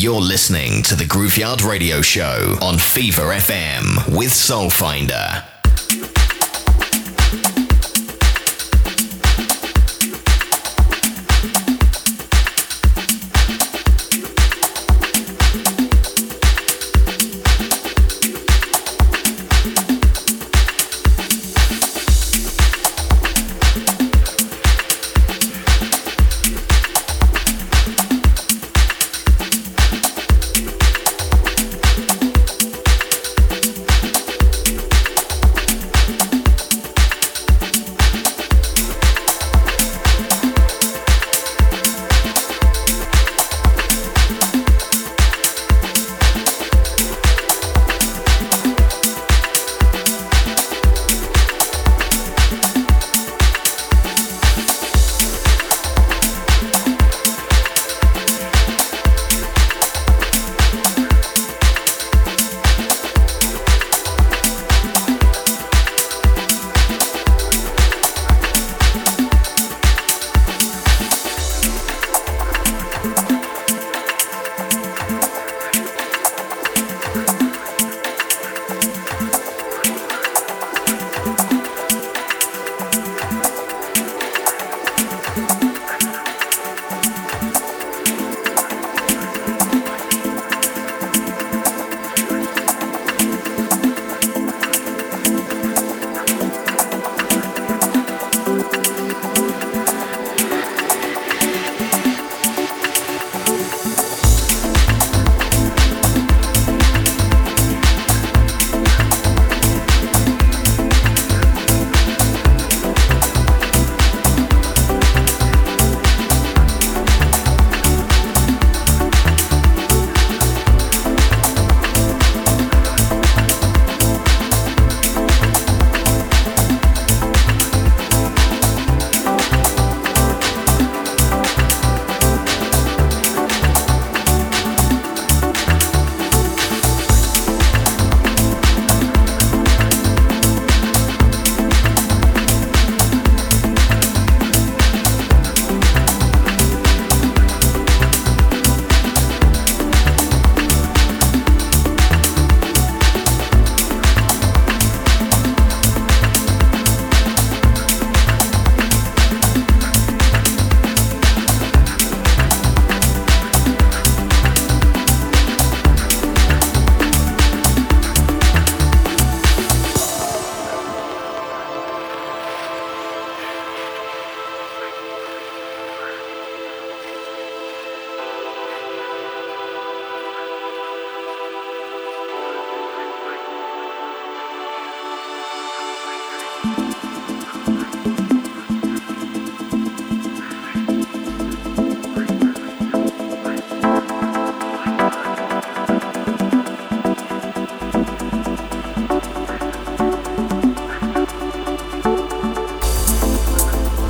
You're listening to the Grooveyard Radio Show on Phever FM with Soulfinder.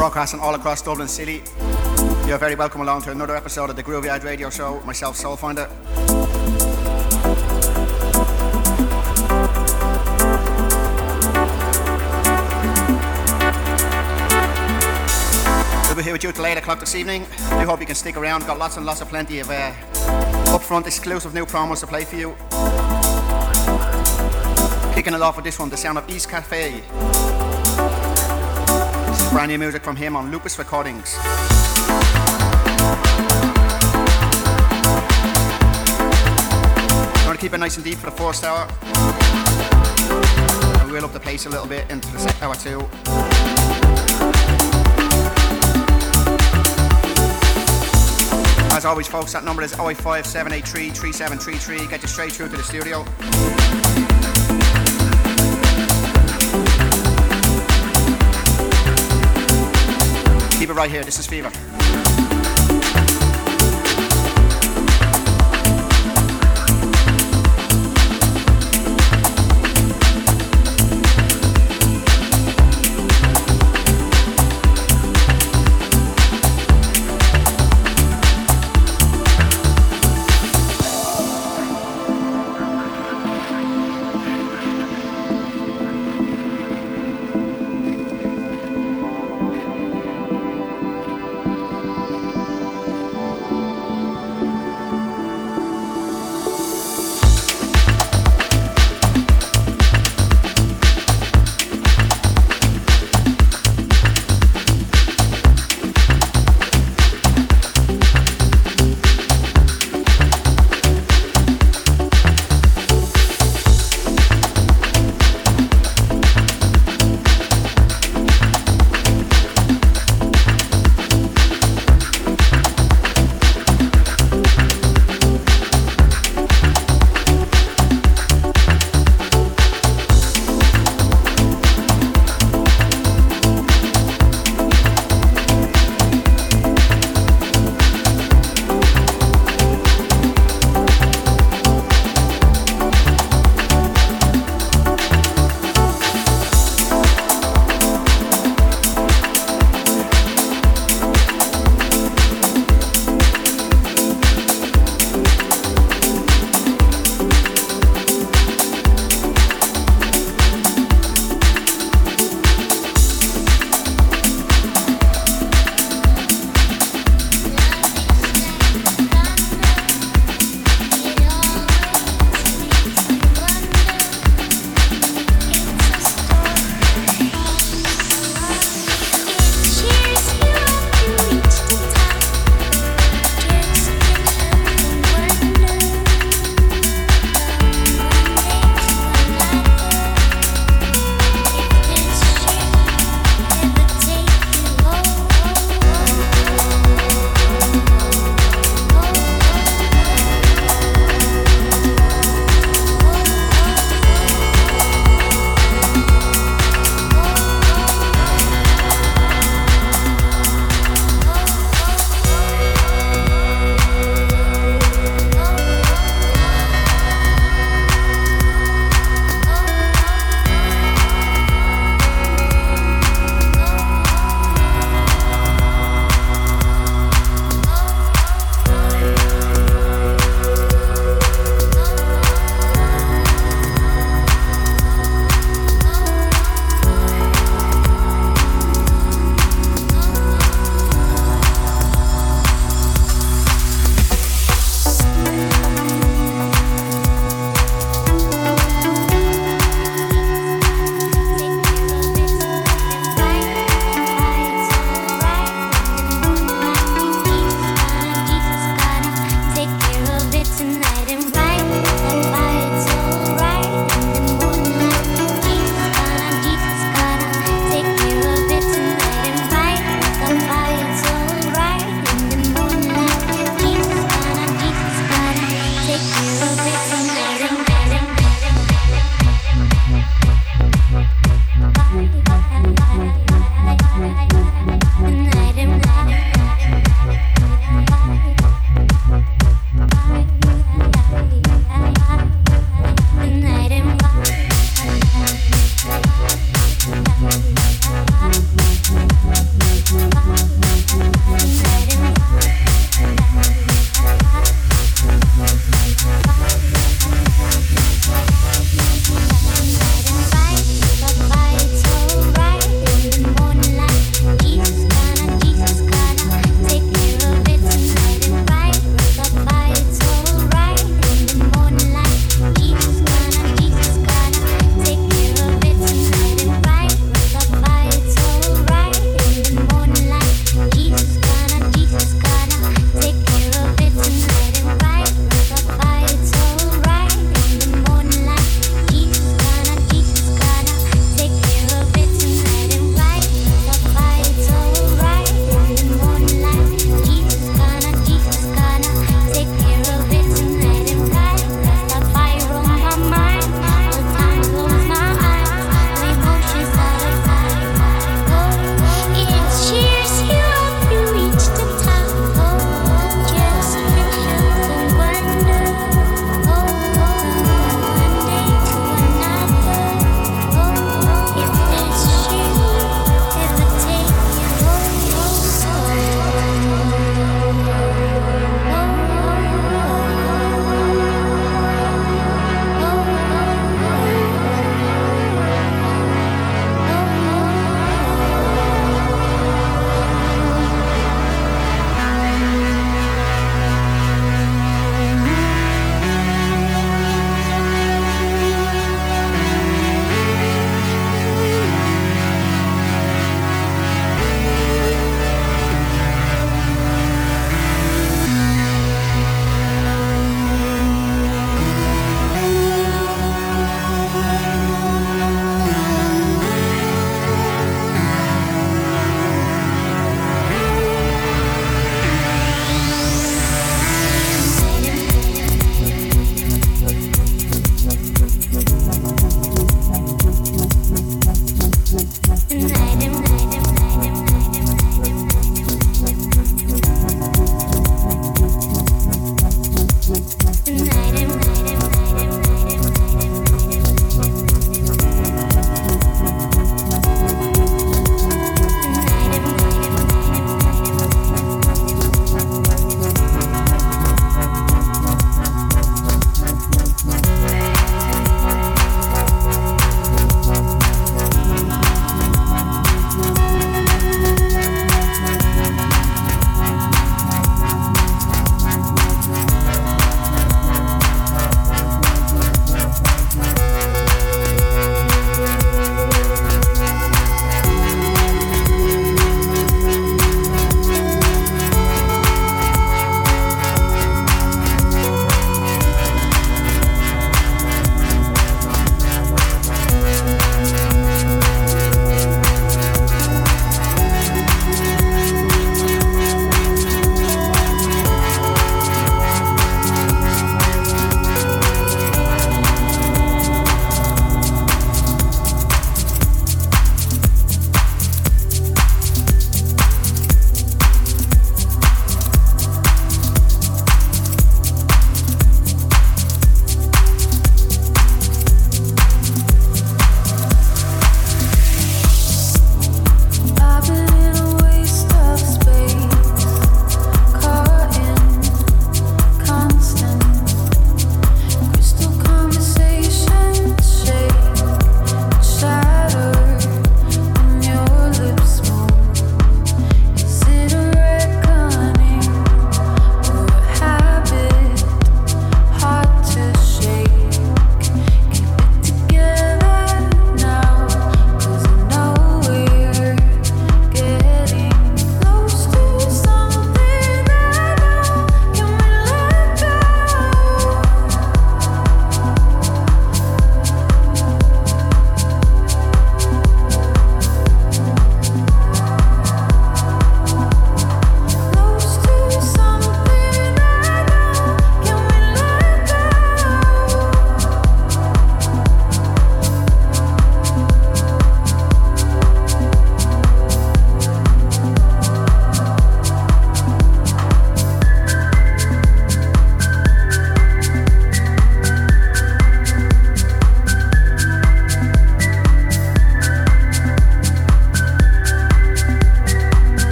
Broadcasting all across Dublin City. You're very welcome along to another episode of the Grooveyard Radio Show. Myself, Soulfinder. We'll be here with you till 8 o'clock this evening. We hope you can stick around. Got lots and lots of plenty of uh, upfront exclusive new promos to play for you. Kicking it off with this one, the sound of East Cafe. Brand new music from him on Lupus Recordings. I'm going to keep it nice and deep for the first hour. And we'll up the pace a little bit into the second hour too. As always, folks, that number is 085 783 3733. Get you straight through to the studio. It right here. This is Phever.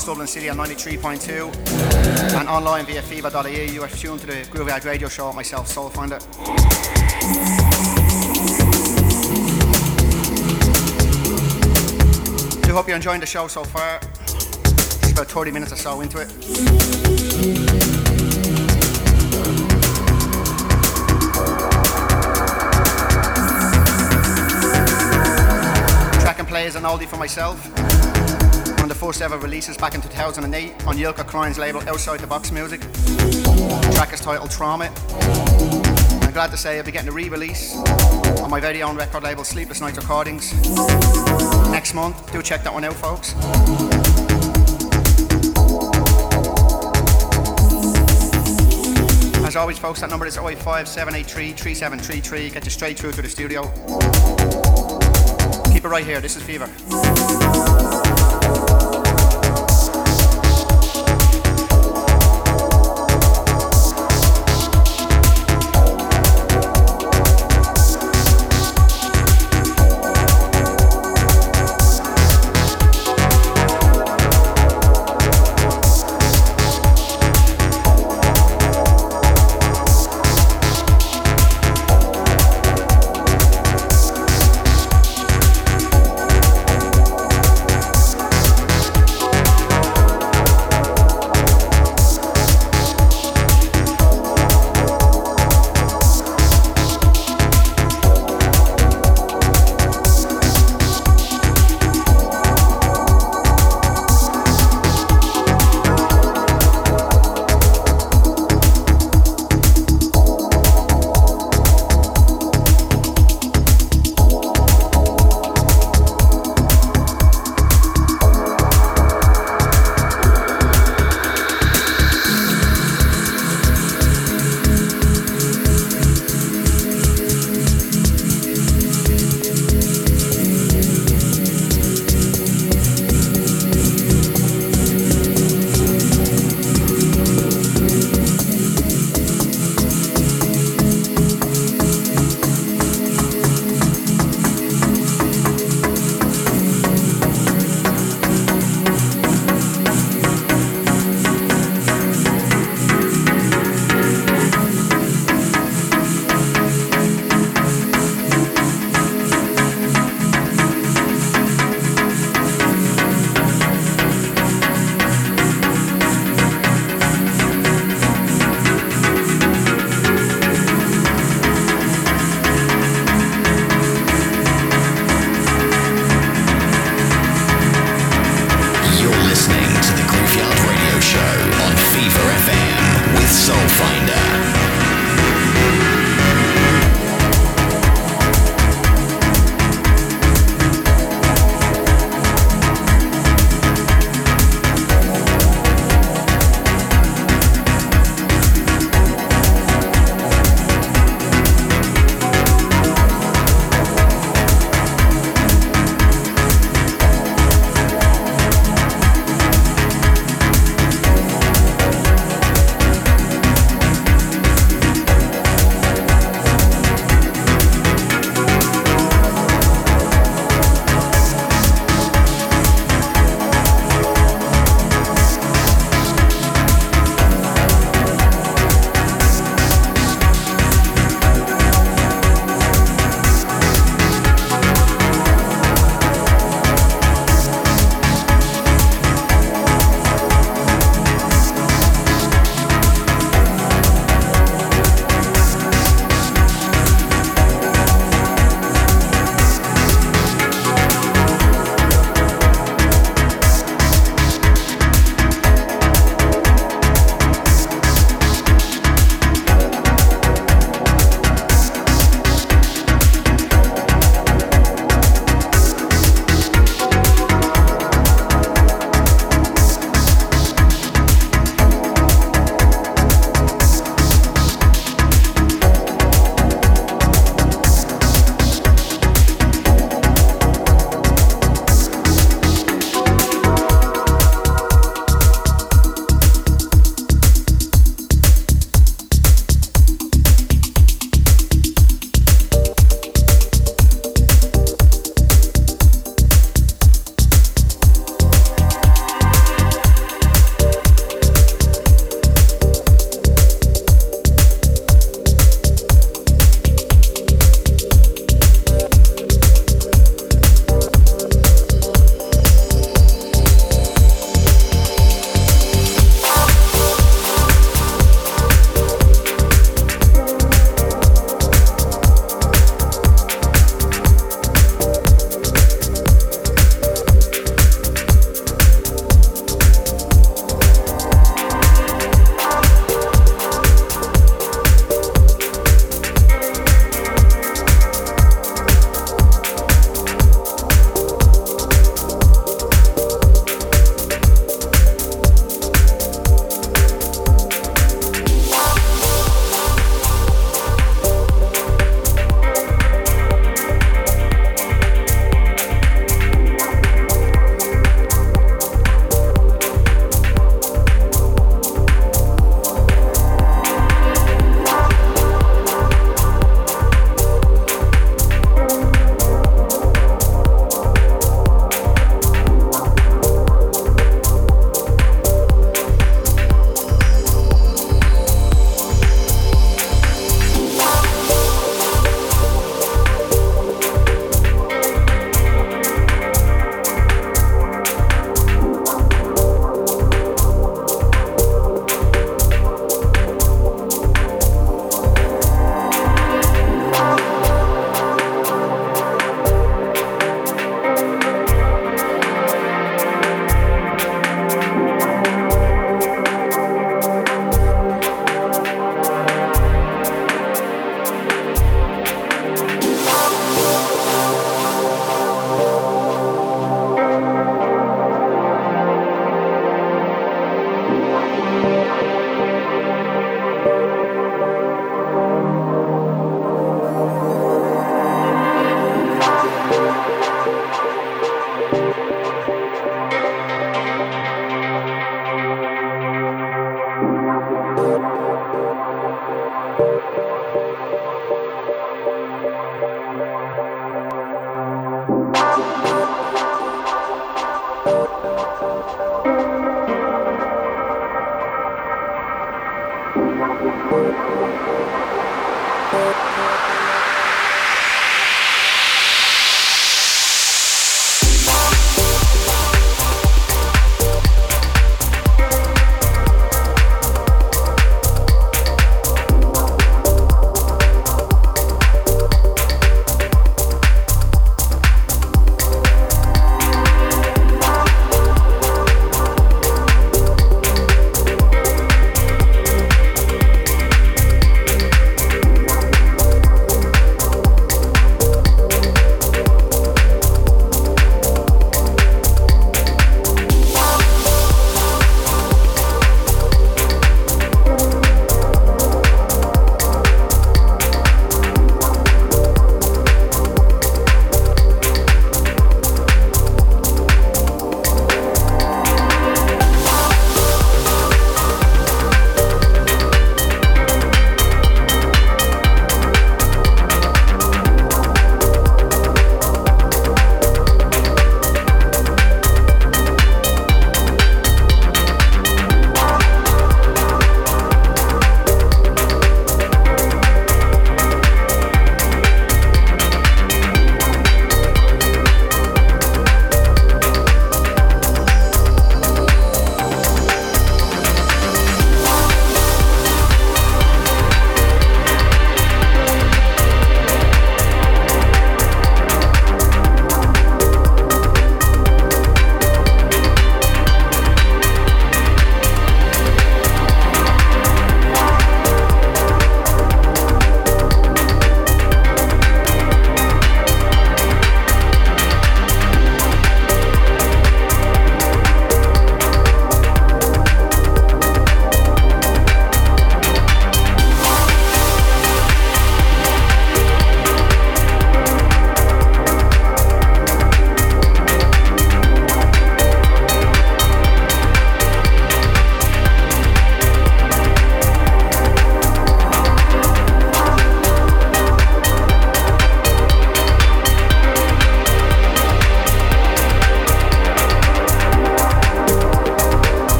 Across Dublin City on 93.2 and online via phever.ie. You are tuned to the Grooveyard Radio Show myself, Soulfinder. do hope you're enjoying the show so far. Just about 30 minutes or so into it. play is an oldie for myself. First ever releases back in 2008 on Yilka Klein's label Outside the Box Music. The track is titled Trauma. I'm glad to say I'll be getting a re-release on my very own record label Sleepless Nights Recordings next month. Do check that one out, folks. As always, folks, that number is 085 783 3733. Get you straight through to the studio. Keep it right here. This is Phever.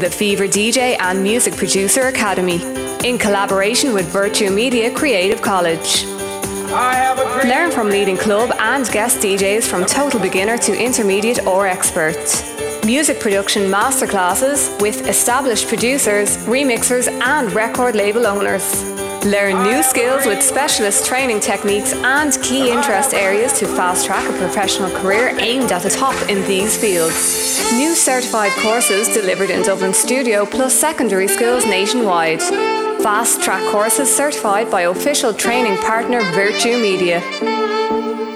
The Phever DJ and Music Producer Academy in collaboration with Virtue Media Creative College. Learn from leading club and guest DJs from total beginner to intermediate or expert. Music production masterclasses with established producers, remixers, and record label owners. Learn new skills with specialist training techniques and key interest areas to fast track a professional career aimed at the top in these fields. New certified courses delivered in Dublin Studio plus secondary schools nationwide. Fast track courses certified by official training partner Virtue Media.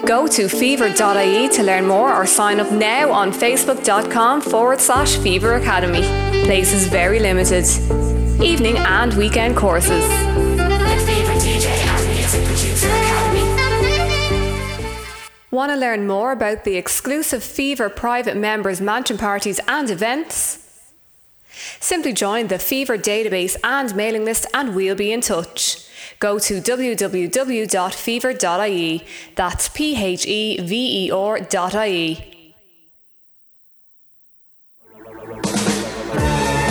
Go to phever.ie to learn more or sign up now on facebook.com forward slash phever academy. Places very limited. Evening and weekend courses. Want to learn more about the exclusive Phever private members mansion parties and events? Simply join the Phever database and mailing list and we'll be in touch. Go to www.phever.ie. That's P H E V E R.ie.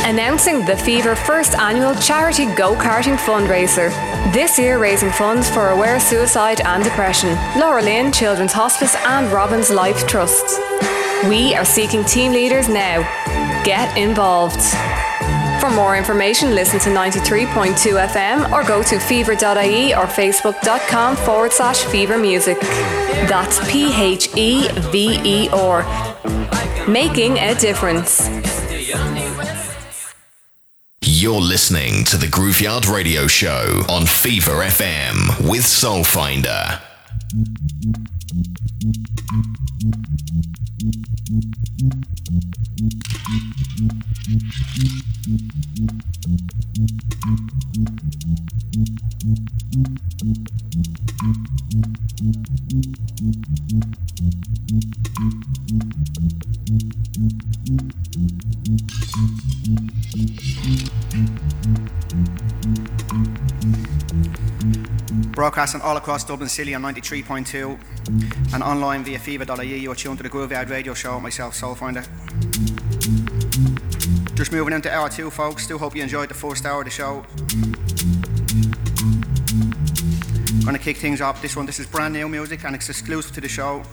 Announcing the Phever first annual charity go karting fundraiser. This year raising funds for Aware Suicide and Depression, Laura Lynn Children's Hospice, and Robin's Life Trust. We are seeking team leaders now. Get involved. For more information, listen to 93.2 FM or go to phever.ie or facebook.com forward slash phever music. That's P H E V E R. Making a difference. You're listening to the Grooveyard Radio Show on Phever FM with Soulfinder. Broadcasting all across Dublin City on 93.2 and online via phever.ie. You're tuned to the Grooveyard Radio Show, myself, Soulfinder. Just moving into hour two, folks. Do hope you enjoyed the first hour of the show. Gonna kick things off. This one, this is brand new music and it's exclusive to the show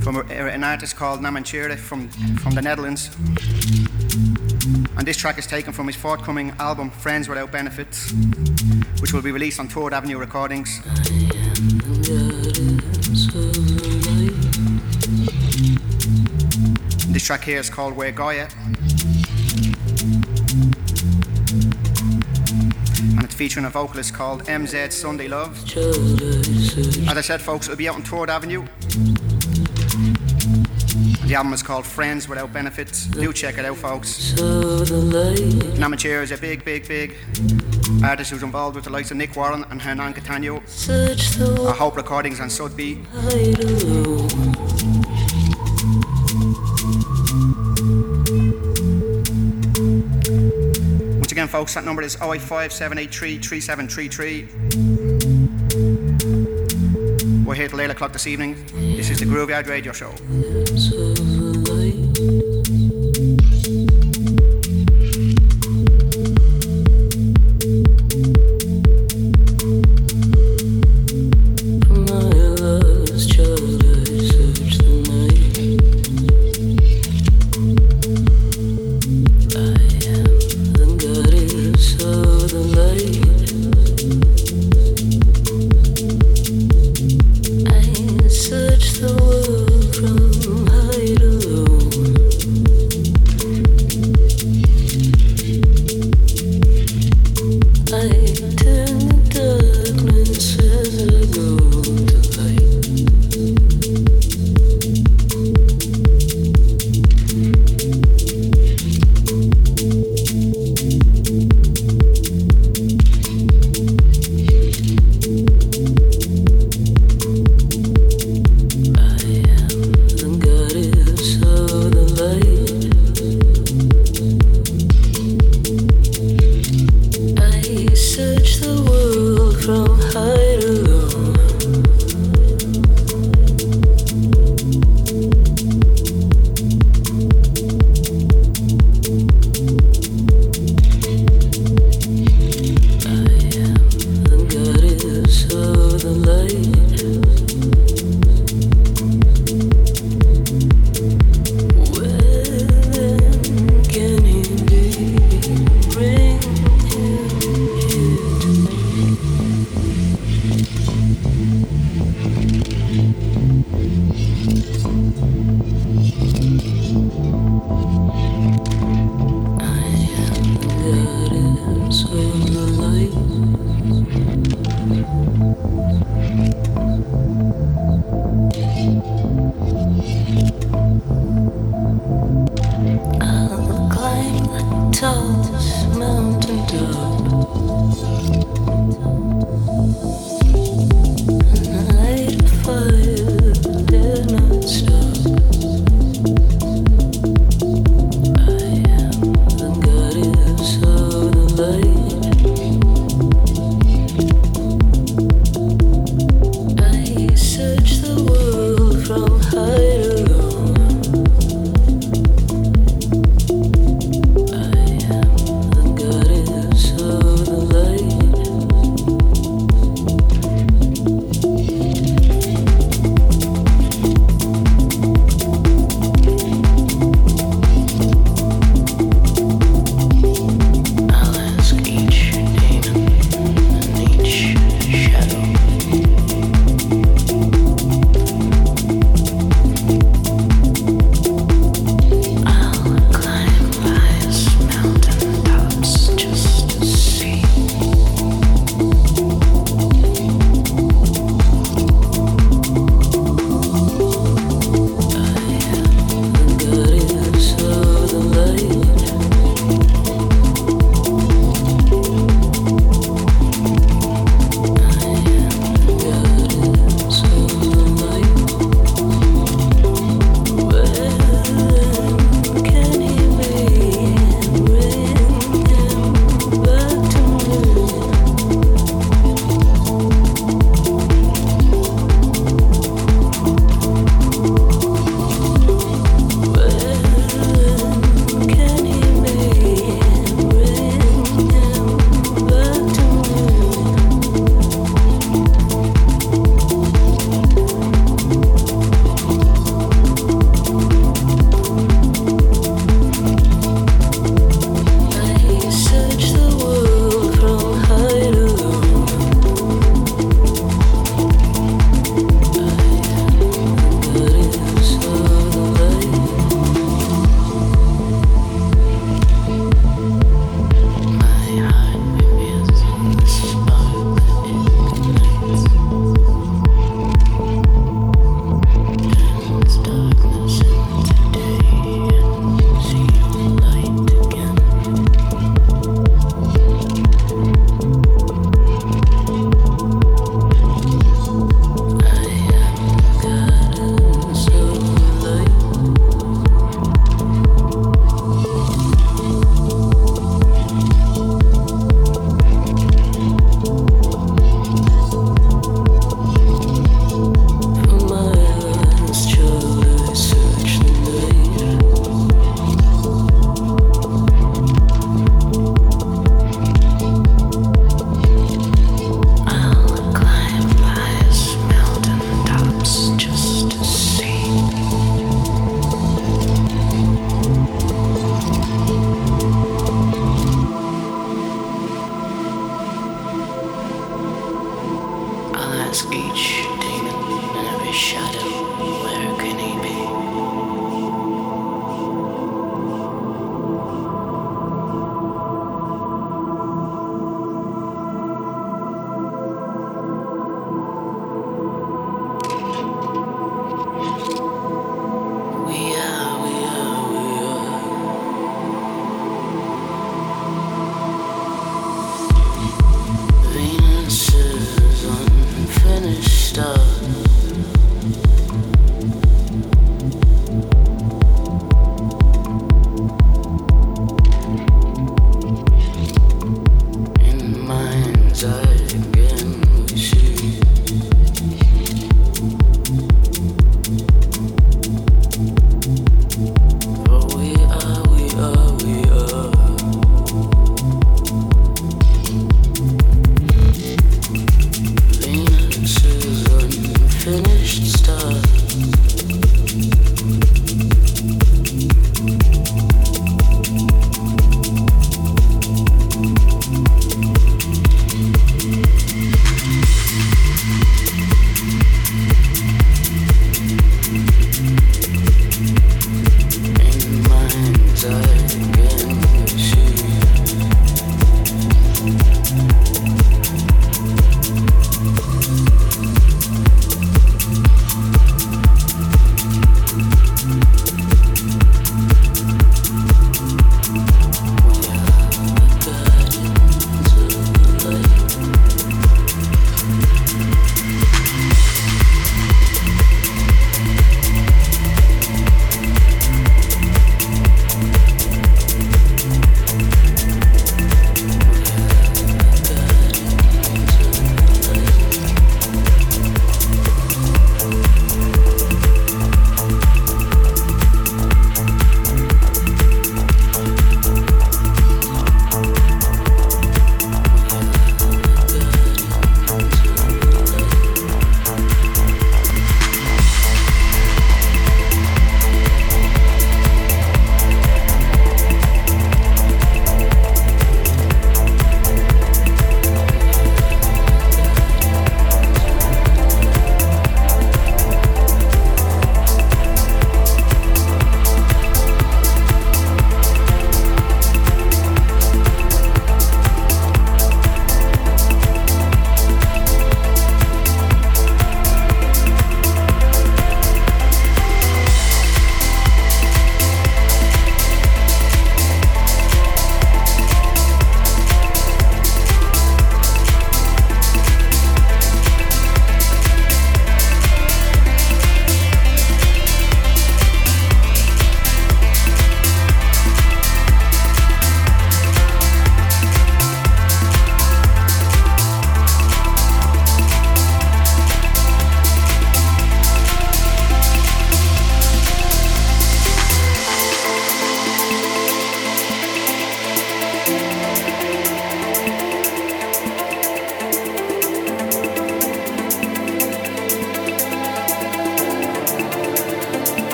from an artist called Namatjira from, from the Netherlands. And this track is taken from his forthcoming album, Friends Without Benefits, which will be released on Third Avenue Recordings. This track here is called Wergaia. And it's featuring a vocalist called MZ Sunday Luv. As I said, folks, it'll be out on Third Avenue. The album is called Friends Without Benefits. Do check it out, folks. Namachir is a big, big, big artist who's involved with the likes of Nick Warren and Hernan Cattaneo. I hope recordings on Sudbeat. Folks, that number is 085 3733. We're here till 8 o'clock this evening. This is the Grooveyard Radio Show.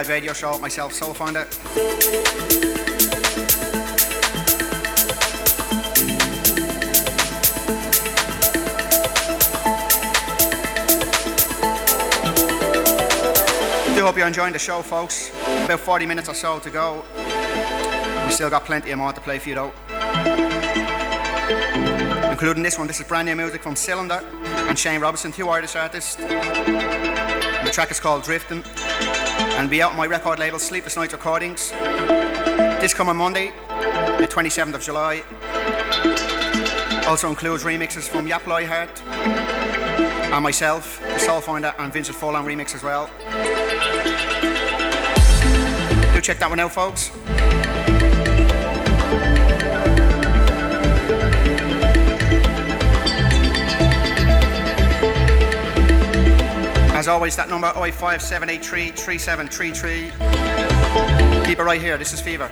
Grooveyard Radio Show myself, Soulfinder. do hope you're enjoying the show, folks. About 40 minutes or so to go. We still got plenty more to play for you, though. Including this one. This is brand new music from Silinder and Shane Robinson, two Irish artists. The track is called Drifting and be out on my record label Sleepless Nights Recordings this coming Monday, the 27th of July. Also includes remixes from Yap Heart and myself, the Soulfinder, and Vincent Furlong remix as well. Do check that one out, folks. As always, that number 05783 3733. Keep it right here. This is Phever.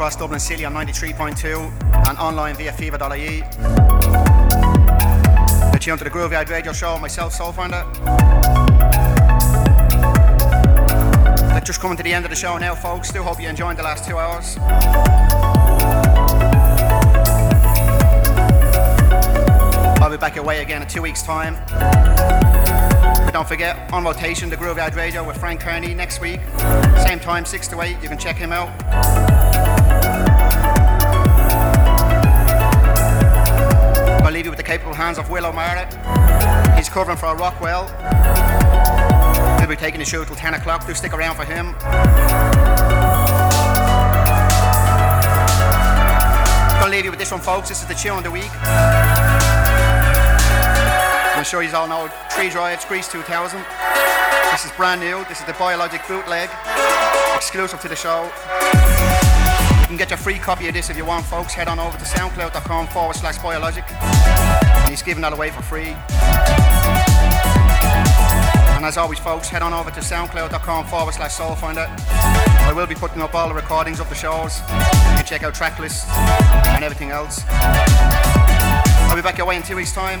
Across Dublin City on 93.2 and online via phever.ie. You're tuned to the Grooveyard Radio Show, myself, Soulfinder. They're just coming to the end of the show now, folks. Do hope you enjoyed the last two hours. I'll be back away again in two weeks' time. But don't forget, on rotation, the Grooveyard Radio with Frank Kearney next week. Same time, 6 to 8. You can check him out. I'll leave you with the capable hands of Will O'Mara. He's covering for Rockwell. He'll be taking the show till 10 o'clock. Do stick around for him. I'll leave you with this one, folks. This is the chill of the week. I'm sure you all know Three Drives Greece 2000. This is brand new. This is the Biologik bootleg, exclusive to the show You can get your free copy of this if you want, folks. Head on over to soundcloud.com forward slash biologik. He's giving that away for free. And as always, folks, head on over to soundcloud.com forward slash soulfinder. I will be putting up all the recordings of the shows. You can check out track lists and everything else. I'll be back your way in two weeks' time.